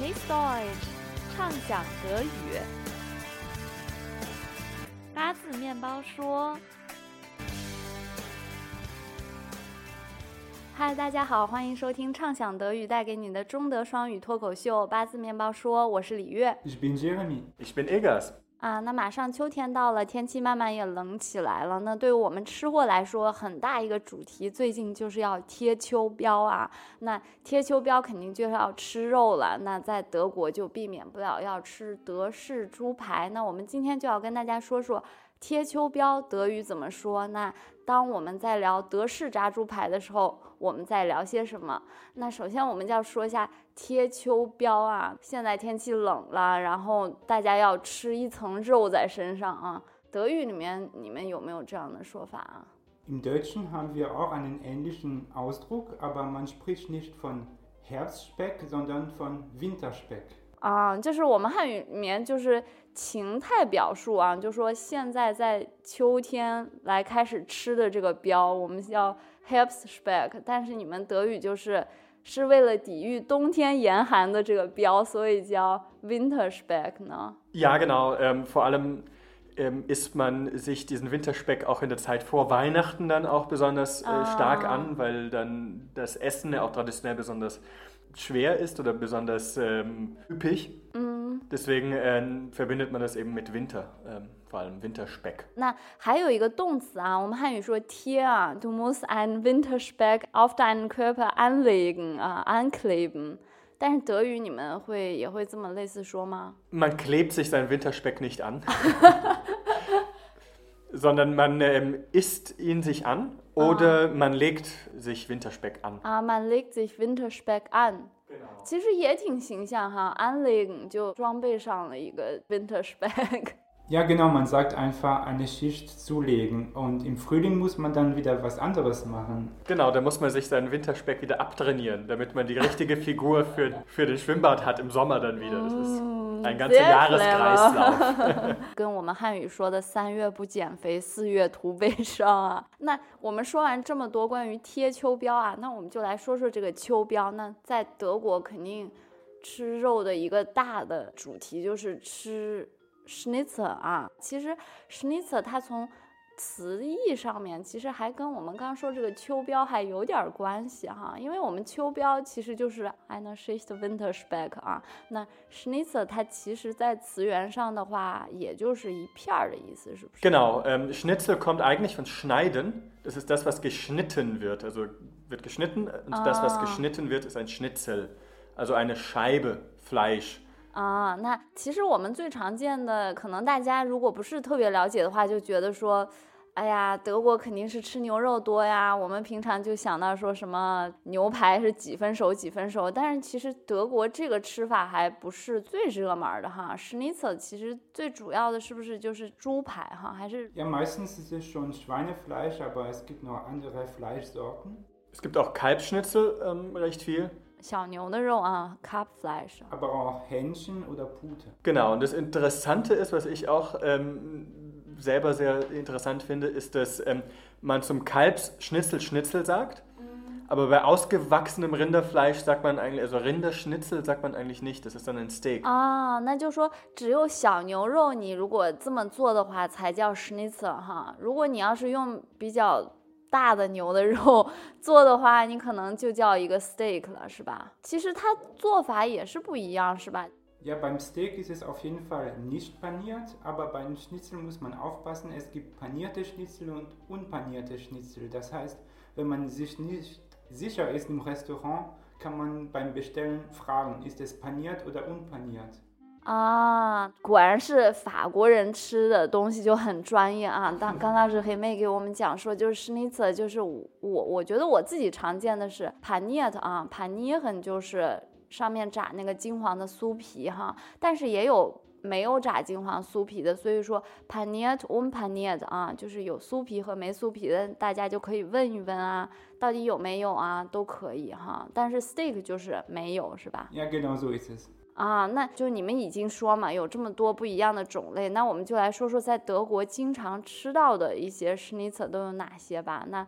Genieß Deutsch，畅想德语。八字面包说：“嗨，大家好，欢迎收听畅想德语带给你的中德双语脱口秀《八字面包说》，我是李月。Ich bin Jeremy. Ich bin Egas. 啊，那马上秋天到了，天气慢慢也冷起来了。那对于我们吃货来说，很大一个主题，最近就是要贴秋膘啊。那贴秋膘肯定就是要吃肉了。那在德国就避免不了要吃德式猪排。那我们今天就要跟大家说说贴秋膘德语怎么说。那当我们在聊德式炸猪排的时候，我们在聊些什么？那首先我们就要说一下贴秋膘啊。现在天气冷了，然后大家要吃一层肉在身上啊。德语里面你们有没有这样的说法啊？Im Deutschen haben wir auch einen ähnlichen Ausdruck, aber man spricht nicht von Herbstspeck, sondern von Winterspeck. 啊，就是我们汉语里面就是情态表述啊，就说现在在秋天来开始吃的这个膘，我们叫 Herbstspeck，但是你们德语就是是为了抵御冬天严寒的这个膘，所以叫 Winterspeck 呢？Ja, genau. Ähm, vor allem ähm, isst man sich diesen Winterspeck auch in der Zeit vor Weihnachten dann auch besonders äh, stark an, weil dann das Essen ja auch traditionell besonders schwer ist oder besonders ähm, üppig. Deswegen ähm, verbindet man das eben mit Winter, ähm, vor allem Winterspeck. 那还有一个动词啊，我们汉语说贴啊，du musst einen Winterspeck auf deinen Körper anlegen 啊，ankleben。但是德语你们会也会这么类似说吗？ Man klebt sich seinen Winterspeck nicht an, sondern man ähm, isst ihn sich an oder man legt sich Winterspeck an. 啊，man legt sich Winterspeck an。 其实也挺形象哈，anlegen 就装备上了一个 Winterspeck。 Ja, genau, man sagt einfach eine Schicht zulegen und im Frühling muss man dann wieder was anderes machen. Genau, da muss man sich seinen Winterspeck wieder abtrainieren, damit man die richtige Figur für, für den Schwimmbad hat im Sommer dann wieder. Ein ganzer Jahreskreislauf. 跟我们汉语说的“三月不减肥，四月徒悲伤”啊。那我们说完这么多关于贴秋膘啊，那我们就来说说这个秋膘。那在德国肯定吃肉的一个大的主题就是吃 Schnitzel 啊。其实 Schnitzel 它从词义上面其实还跟我们刚刚说这个秋膘还有点儿关系哈，因为我们秋膘其实就是 eine Schicht Winterspeck 啊，那 Schnitzel 它其实在词源上的话，也就是一片儿的意思，是不是？Genau, ähm, Schnitzel kommt eigentlich von Schneiden. Das ist das, was geschnitten wird. Also wird geschnitten und das, was geschnitten wird, ist ein Schnitzel. Also eine Scheibe Fleisch. 啊，那其实我们最常见的，可能大家如果不是特别了解的话，就觉得说，哎呀，德国肯定是吃牛肉多呀。我们平常就想到说什么牛排是几分熟几分熟，但是其实德国这个吃法还不是最热门的哈。Schnitzel 其实最主要的是不是就是猪排哈？还是 Ja, meistens ist es schon Schweinefleisch, aber es gibt noch andere Fleischsorten. Es gibt auch Kalbsschnitzel ähm, recht viel. 小牛的肉啊，Kalbfleisch。Aber auch Hähnchen oder Pute. Genau, und das Interessante ist, was ich auch ähm, selber sehr interessant finde, ist, dass ähm, man zum Kalbsschnitzel Schnitzel sagt, aber bei ausgewachsenem Rinderfleisch sagt man eigentlich, also Rinderschnitzel sagt man eigentlich nicht, das ist dann ein Steak. 啊，那就说只有小牛肉，你如果这么做的话，才叫 Schnitzel 哈。如果你要是用比较大的牛的肉做的话，你可能就叫一个 steak 了，是吧？其实它做法也是不一样，是吧？Ja, beim Steak ist es auf jeden Fall nicht paniert, aber beim Schnitzel muss man aufpassen, es gibt panierte Schnitzel und unpanierte Schnitzel. Das heißt, wenn man sich nicht sicher ist im Restaurant, kann man beim Bestellen fragen, ist es paniert oder unpaniert. 啊，果然是法国人吃的东西就很专业啊。当刚刚是黑妹给我们讲说，就是 Schnitzel，就是我我觉得我自己常见的是 paniert 啊，panieren 就是 上面炸那个金黄的酥皮哈，但是也有没有炸金黄酥皮的，所以说 paniert und paniert 啊，就是有酥皮和没酥皮的，大家就可以问一问啊，到底有没有啊，都可以哈。但是 steak 就是没有，是吧？Ja, genau so ist es. 啊，那就你们已经说嘛，有这么多不一样的种类，那我们就来说说在德国经常吃到的一些 Schnitzel 都有哪些吧。那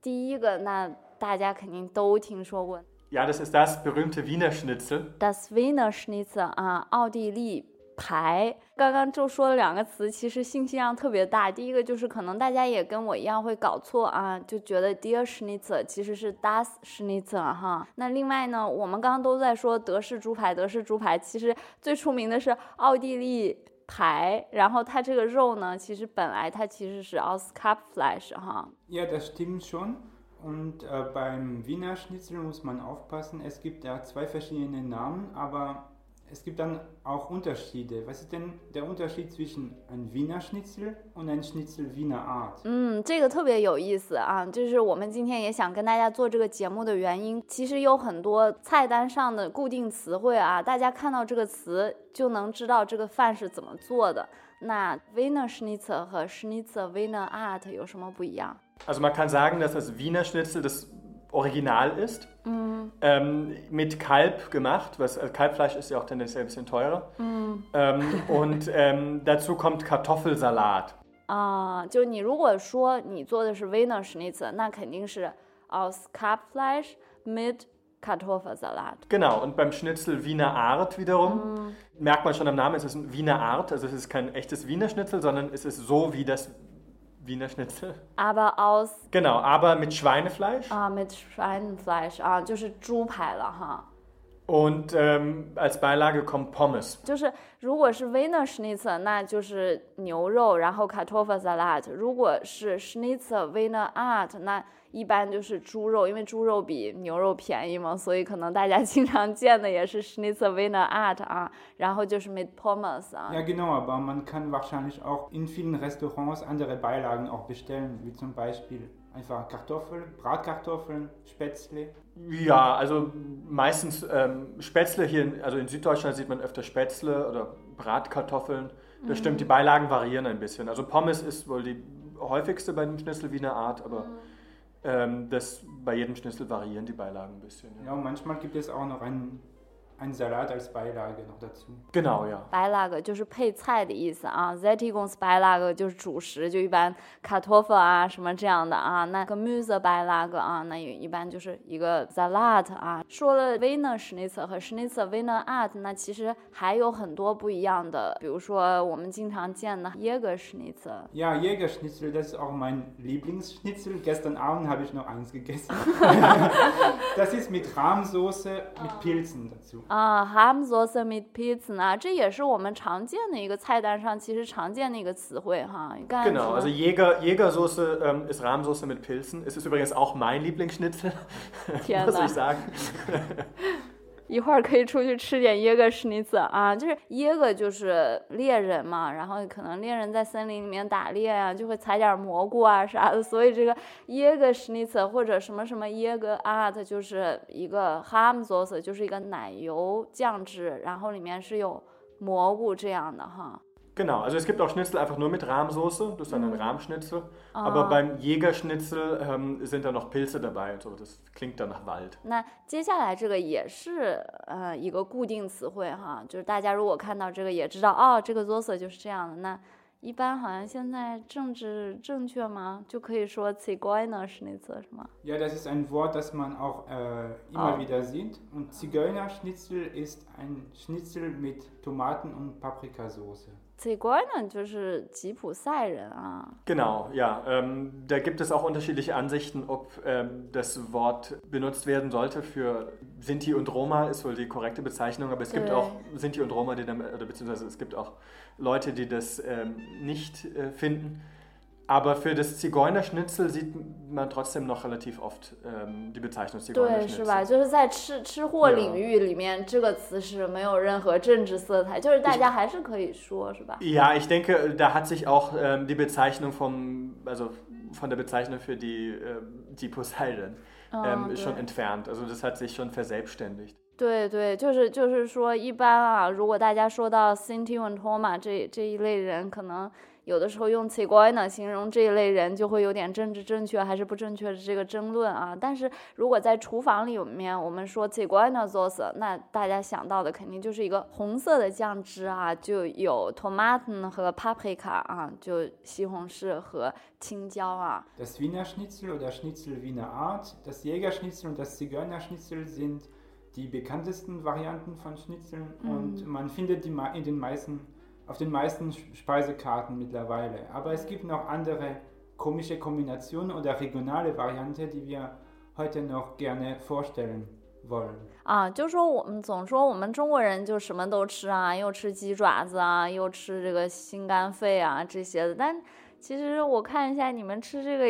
第一个，那大家肯定都听说过 Ja, das ist das berühmte Wiener Schnitzel. Das Wiener Schnitzel 啊，奥地利排。刚刚就说了两个词，其实信息量特别大。第一个就是可能大家也跟我一样会搞错啊，就觉得 Dear Schnitzel 其实是 Das Schnitzel 哈。那另外呢，我们刚刚都在说德式猪排，德式猪排其实最出名的是奥地利排，然后它这个肉呢，其实本来它其实是 aus Kalbfleisch 哈。Ja, das stimmt schon. Und äh, beim Wiener Schnitzel muss man aufpassen. Es gibt ja zwei verschiedene Namen, aber es gibt dann auch Unterschiede. Was ist denn der Unterschied zwischen ein Wiener Schnitzel und ein Schnitzel Wiener Art? 嗯，这个特别有意思啊，就是我们今天也想跟大家做这个节目的原因，其实有很多菜单上的固定词汇啊，大家看到这个词就能知道这个饭是怎么做的。那 Wiener Schnitzel 和 Schnitzel Wiener Art 有什么不一样？ Also man kann sagen, dass das Wiener Schnitzel das Original ist. Ähm, mit Kalb gemacht, was äh, Kalbfleisch ist ja auch tendenziell ein bisschen teurer. Ähm, und ähm, dazu kommt Kartoffelsalat. 啊、就你如果说你做的是 Wiener Schnitzel，那肯定是 aus Kalbfleisch mit Kartoffelsalat。 Genau, und beim Schnitzel Wiener Art wiederum, merkt man schon am Namen, es ist ein Wiener Art, also es ist kein echtes Wiener Schnitzel, sondern es ist so wie das Wiener Schnitzel. aber aus Genau, aber mit Schweinefleisch. 啊、mit Schweinefleisch 啊，就是猪排了哈。 Und ähm, als Beilage kommt Pommes. 就是如果是 Wiener Schnitzel，那就是牛肉，然后 Kartoffelsalat；如果是 Schnitzel Wiener Art，那 一般就是猪肉，因为猪肉比牛肉便宜嘛，所以可能大家经常见的也是 Schnitzel Wiener Art 啊，然后就是 mit Pommes 啊。 Ja, genau, aber man kann wahrscheinlich auch in vielen Restaurants andere Beilagen auch bestellen, wie zum Beispiel einfach Kartoffeln, Bratkartoffeln, Spätzle. Ja, also meistens ähm, Spätzle hier, in, also in Süddeutschland sieht man öfter Spätzle oder Bratkartoffeln. Das stimmt, die Beilagen variieren ein bisschen. Also Pommes ist wohl die häufigste bei dem Schnitzel Wiener Art, aber ähm, das, bei jedem Schnitzel variieren die Beilagen ein bisschen. Ja. Ja, und manchmal gibt es auch noch einen, einen Salat als Beilage noch dazu. Genau, ja. Beilage 就是配菜的意思啊 z e t i g u n s Beilage 就是主食，就一般 Kartoffel 啊什么这样的啊。那 Gemüse Beilage 啊，那也一般就是一个 Salat 啊。说了 Wiener Schnitzel 和 Schnitzel Wiener Art，那其实还有很多不一样的，比如说我们经常见的 Jäger Schnitzel。 Ja, Jägerschnitzel, das ist auch mein Lieblingsschnitzel. Gestern Abend habe ich noch eins gegessen. das ist mit Rahmsoße mit Pilzen dazu. 啊 h a m s a u c e mit Pilzen 啊，这也是我们常见的一个菜单上其实常见的一个词汇哈。你刚才 Genau, 说 also Jäger, Jägersoße ähm, ist Rahmsoße mit Pilzen. Es ist übrigens auch mein Lieblingsschnitzel, Tja, muss ich sagen. 一会儿可以出去吃点耶格史尼茨啊，就是耶格就是猎人嘛，然后可能猎人在森林里面打猎啊，就会采点蘑菇啊啥的，所以这个耶格史尼茨或者什么什么耶格啊，它就是一个哈姆佐斯就是一个奶油酱汁，然后里面是有蘑菇这样的哈。Genau, also es gibt auch Schnitzel einfach nur mit Rahmsoße, das ist dann ein Rahmschnitzel. Aber beim Jägerschnitzel ähm, sind da noch Pilze dabei und so, das klingt dann nach Wald. 那接下来这个也是呃一个固定词汇哈，就是大家如果看到这个也知道哦，这个 sauce 就是这样的。那一般好像现在政治正确吗？就可以说 Zigeuner Schnitzel 是吗？ Ja, das ist ein Wort, das man auch äh, immer Ah. wieder sieht. Und Zigeunerschnitzel ist ein Schnitzel mit Tomaten- und Paprikasauce. Zigeuner 就是吉普赛人啊。 Genau, ja. Ähm, da gibt es auch unterschiedliche Ansichten, ob ähm, das Wort benutzt werden sollte für Sinti und Roma, ist wohl die korrekte Bezeichnung, aber es gibt Okay. auch Sinti und Roma, die dann, oder beziehungsweise es gibt auch Leute, die das ähm, nicht äh, finden. Aber für das Zigeunerschnitzel sieht man trotzdem noch relativ oft ähm, die Bezeichnung 对，是吧？ Zigeunerschnitzel. 就是在吃吃货 Ja. 领域里面，这个词是没有任何政治色彩，就是大家还是可以说，是吧？ Ja, ich denke, da hat sich auch ähm, die Bezeichnung vom, also von der Bezeichnung für die, ähm, die Poseidon ähm, Ah, schon okay. entfernt. Also das hat sich schon verselbstständigt. 对对，就是就是说，一般啊，如果大家说到 Sinti and Roma 这这一类人，可能 有的时候用 c i g o i n a 形容这一类人，就会有点政治正确还是不正确的这个争论啊。但是如果在厨房里面，我们说 c i g o i n a sauce，那大家想到的肯定就是一个红色的酱汁啊，就有 tomato 和 paprika 啊，就西红柿和青椒啊。Das Wiener Schnitzel oder Schnitzel Wiener Art, das Jägerschnitzel und das Zigeunerschnitzel sind die bekanntesten Varianten von Schnitzeln Mhm. und man findet die in den meisten, auf den meisten Speisekarten mittlerweile. Aber es gibt noch andere komische Kombinationen oder regionale Variante, die wir heute noch gerne vorstellen wollen. 啊，就说我们总说我们中国人就什么都吃啊，又吃鸡爪子啊，又吃这个心肝肺啊这些的。但其实我看一下你们吃这个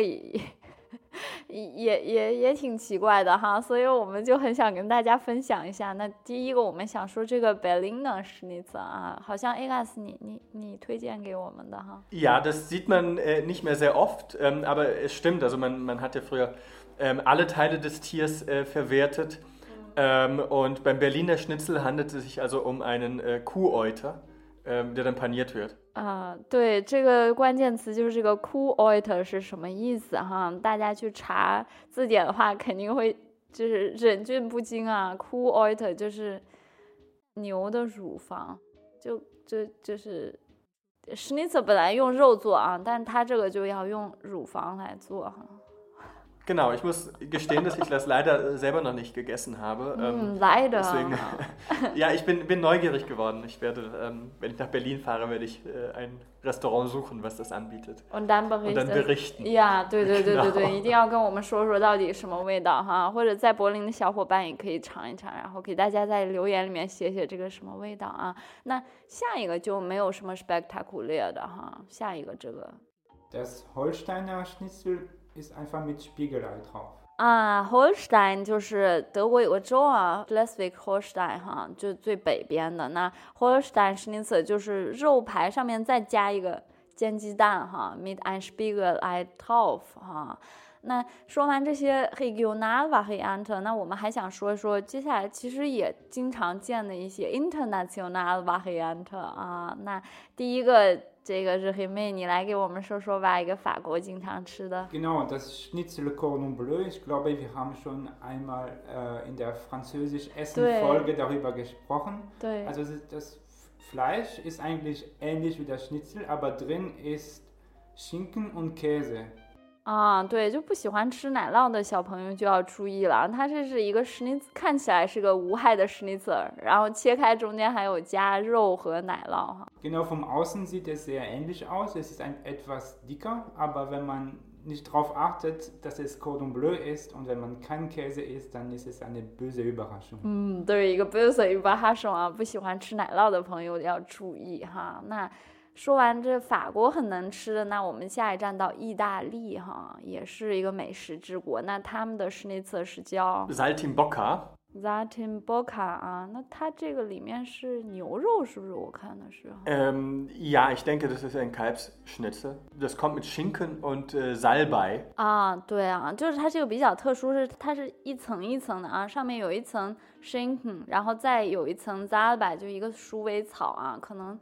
也也也也挺奇怪的哈，所以我们就很想跟大家分享一下。那第一个我们想说这个 Berliner Schnitzel 啊，好像 Egas 你你你推荐给我们的哈。 Ja, das sieht man äh, nicht mehr sehr oft, ähm, aber es stimmt. Also man, man hat ja früher ähm, alle Teile des Tiers äh, verwertet. Ähm, und beim Berliner Schnitzel handelt es sich also um einen äh, Kuhäuter, ähm, der dann paniert wird. 啊，对，这个关键词就是这个 cool out” 是什么意思哈？大家去查字典的话，肯定会就是忍俊不禁啊。cool out” 就是牛的乳房，就就就是 schnitzel 本来用肉做啊，但它这个就要用乳房来做哈。Genau, ich muss gestehen, dass ich das leider äh, selber noch nicht gegessen habe. Ähm, 嗯，来的 deswegen, 啊。 ja, ich bin, bin neugierig geworden. Ich werde, ähm, wenn ich nach Berlin fahre, werde ich äh, ein Restaurant suchen, was das anbietet. Und dann Und dann berichtet. berichten. 呀对对对对对， Genau 一定要跟我们说说到底什么味道哈，或者在柏林的小伙伴也可以尝一尝，然后给大家在留言里面写写这个什么味道啊。那下一个就没有什么 spectacular 的哈，下一个这个 Das Holsteiner Schnitzel ist einfach mit Spiegelei drauf. 啊，Holstein 就是德国有个州啊，Schleswig-Holstein 哈，就最北边的。那 Holstein s c h n i t z e 就是肉排上面再加一个煎鸡蛋哈，mit ein Spiegelei drauf 哈。那说完这些 regional Variant 那我们还想说一说接下来其实也经常见的一些 international Variant 啊。那第一个这个日黑妹，你来给我们说说吧，一个法国经常吃的。 Genau, das Schnitzel Cordon Bleu, ich glaube, wir haben schon einmal äh, in der Französisch-Essen-Folge darüber gesprochen. 对， Also es ist- das Fleisch ist eigentlich ähnlich wie das Schnitzel, aber drin ist Schinken und Käse. 啊，对，就不喜欢吃奶酪的小朋友就要注意了，它这是一个 schnitz，看起来是个无害的 schnitzel，然后切开中间还有加肉和奶酪哈。Genau, vom Außen sieht es sehr ähnlich aus. Es ist ein, etwas dicker, aber wenn man nicht darauf achtet, dass es Cordon Bleu ist und wenn man keinen Käse isst, dann ist es eine böse Überraschung. 嗯，对，一个 böse Überraschung 啊，不喜欢吃奶酪的朋友要注意哈。那说完这法国很能吃的，那我们下一站到意大利哈，也是一个美食之国。那他们的 schnitzel 是叫 Saltimbocca. Zatimboka 啊，那它这个里面是牛肉是不是？我看的是哈。Ähm, ja, ich denke, das ist ein Kalbsschnitzel. Das kommt mit Schinken und äh, Salbei. 啊，对啊，就是它这个比较特殊，是它是一层一层的啊，上面有一层 schinken，然后再有一层 a 就一个鼠尾草啊，可能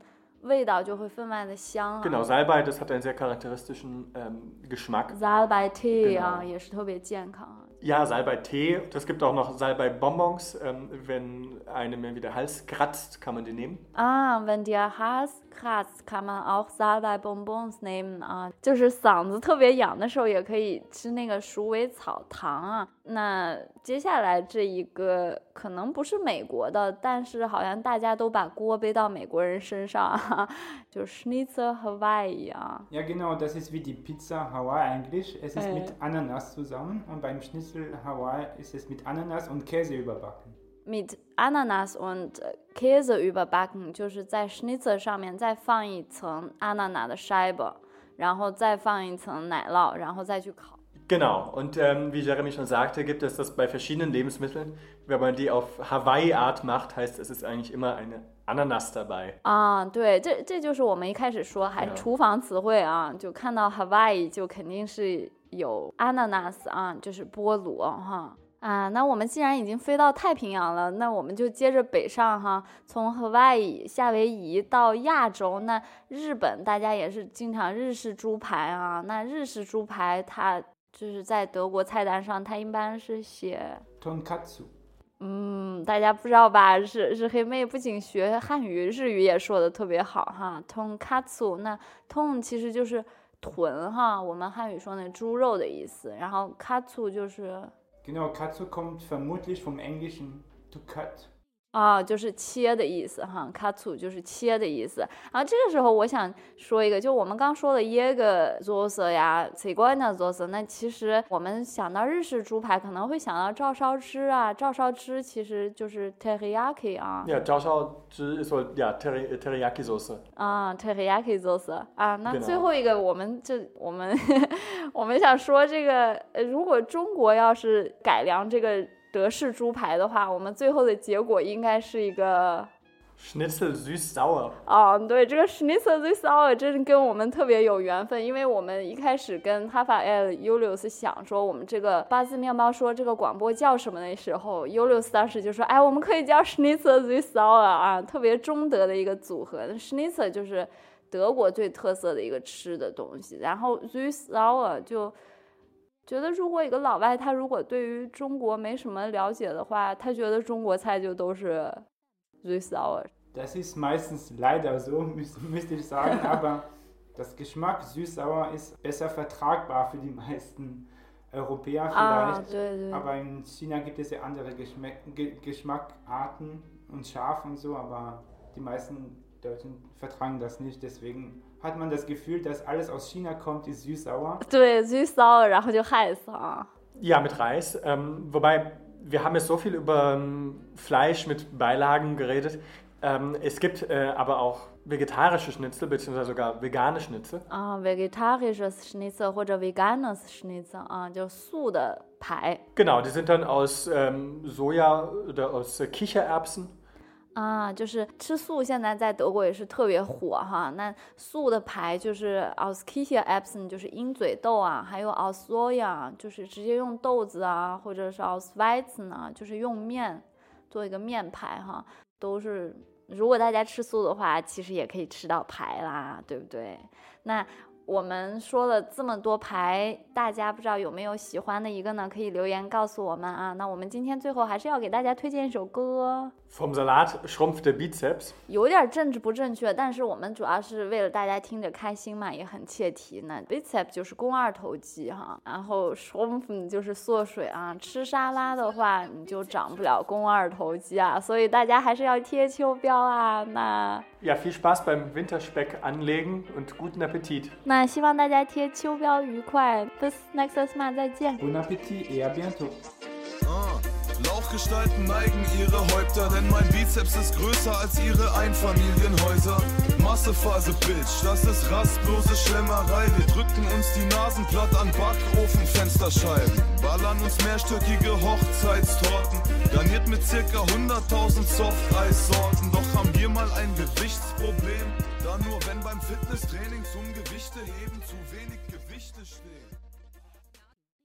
味道就会分外的香啊。Genau, Salbei, das hat einen sehr charakteristischen ähm, Geschmack. Salbei-Tee, 啊也是特别健康啊。Ja, Salbei-Tee. Es gibt auch noch Salbei-Bonbons. Ähm, wenn einem irgendwie der Hals kratzt, kann man die nehmen. 啊，wenn dir Hals kratzt, kann man auch Salbei Bonbons nehmen 啊，就是嗓子特别痒的时候也可以吃那个鼠尾草糖啊。那接下来这一个可能不是美国的，但是好像大家都把锅背到美国人身上啊，就 Schnitzel Hawaii 啊。 Ja, genau, das ist wie die Pizza Hawaii eigentlich. Es ist Äh. mit Ananas zusammen und beim Schnitzel Hawaii ist es mit Ananas und Käse überbacken. mit Ananas und Käse überbacken，就是在 Schnitzel 上面再放一层 Ananas 的筛子，然后再放一层奶酪，然后再去烤。 Genau. Und ähm, wie Jeremy schon sagte, gibt es das bei verschiedenen Lebensmitteln. Wenn man die auf Hawaii-Art macht, heißt es ist eigentlich immer eine Ananas dabei. 啊，对，这这就是我们一开始说还厨房词汇啊，就看到 Hawaii 就肯定是有 ananas 啊，就是菠萝哈。啊，那我们既然已经飞到太平洋了，那我们就接着北上哈，从 Hawaii、夏威夷到亚洲。那日本大家也是经常日式猪排啊，那日式猪排它就是在德国菜单上，它一般是写 Tonkatsu。嗯，大家不知道吧？是是黑妹不仅学汉语，日语也说的特别好哈。Tonkatsu，那 ton 其实就是臀哈，我们汉语说那猪肉的意思，然后 katsu 就是。Genau, Katsu kommt vermutlich vom Englischen to cut. 啊，就是切的意思哈，katsu 就是切的意思。然后这个时候我想说一个，就我们刚说的耶个做色呀，奇怪的做色。那其实我们想到日式猪排，可能会想到照烧汁啊，照烧汁其实就是 teriyaki 啊。Ja, 照烧汁 ist ja teri teriyaki Soße。啊，teriyaki Soße 啊，那最后一个我们这我们 我们想说这个，如果中国要是改良这个。德式猪排的话，我们最后的结果应该是一个 Schnitzel süß sauer。哦，对，这个 Schnitzel süß sauer 真是跟我们特别有缘分，因为我们一开始跟 Rafael Julius 想说我们这个八字面包说这个广播叫什么的时候，Julius 当时就说，哎，我们可以叫 Schnitzel süß sauer 啊，特别中德的一个组合。Schnitzel 就是德国最特色的一个吃的东西，然后 süß sauer 就。觉得如果一个老外他如果对于中国没什么了解的话，他觉得中国菜就都是 süß-sauer。Das ist meistens leider so, müsste ich sagen, aber das Geschmack süß-sauer ist besser vertragbar für die meisten Europäer ah, vielleicht. Ah, 对对 aber in China gibt es ja andere Geschmack, Geschmackarten und scharf und so, aber die meisten Deutschen vertragen das nicht, deswegen hat man das Gefühl, dass alles aus China kommt, ist süß-sauer. Ah. Ja, mit Reis. Ähm, wobei, wir haben jetzt so viel über ähm, Fleisch mit Beilagen geredet. Ähm, es gibt äh, aber auch vegetarische Schnitzel, beziehungsweise sogar vegane Schnitzel. Ah, vegetarisches Schnitzel oder veganes Schnitzel, ah, Sude Pai. Genau, die sind dann aus ähm, Soja oder aus Kichererbsen. 啊，就是吃素，现在在德国也是特别火哈。那素的牌就是 a u s k i c h e e p s o n 就是鹰嘴豆啊，还有 aus Soja，就是直接用豆子啊，或者是 aus Weizen 啊，就是用面做一个面牌哈。都是，如果大家吃素的话，其实也可以吃到牌啦，对不对？那。我们说了这么多牌，大家不知道有没有喜欢的一个呢？可以留言告诉我们啊。那我们今天最后还是要给大家推荐一首歌。Vom Salat schrumpfte Bizeps。有点政治不正确，但是我们主要是为了大家听着开心嘛，也很切题。那 Biceps 就是肱二头肌哈，然后 schrumpf 就是缩水啊。吃沙拉的话，你就长不了肱二头肌啊，所以大家还是要贴秋膘啊。那 Ja, viel Spaß beim Winterspeck anlegen und guten Appetit. 那希望大家贴秋膘愉快。Bis nächstes Mal，再见。Bon appétit et à bientôt. Lauchgestalten neigen ihre Häupter, denn mein Bizeps ist größer als ihre Einfamilienhäuser. Massephase, Bitch, das ist rastlose Schlemmerei. Wir drücken uns die Nasen platt an Backofenfensterscheiben. Ballern uns mehrstöckige Hochzeitstorten, garniert mit circa 100.000 Softeissorten. Doch haben wir mal ein Gewichtsproblem, da nur wenn beim Fitnesstraining zum Gewichte heben zu wenig Gewichte stehen.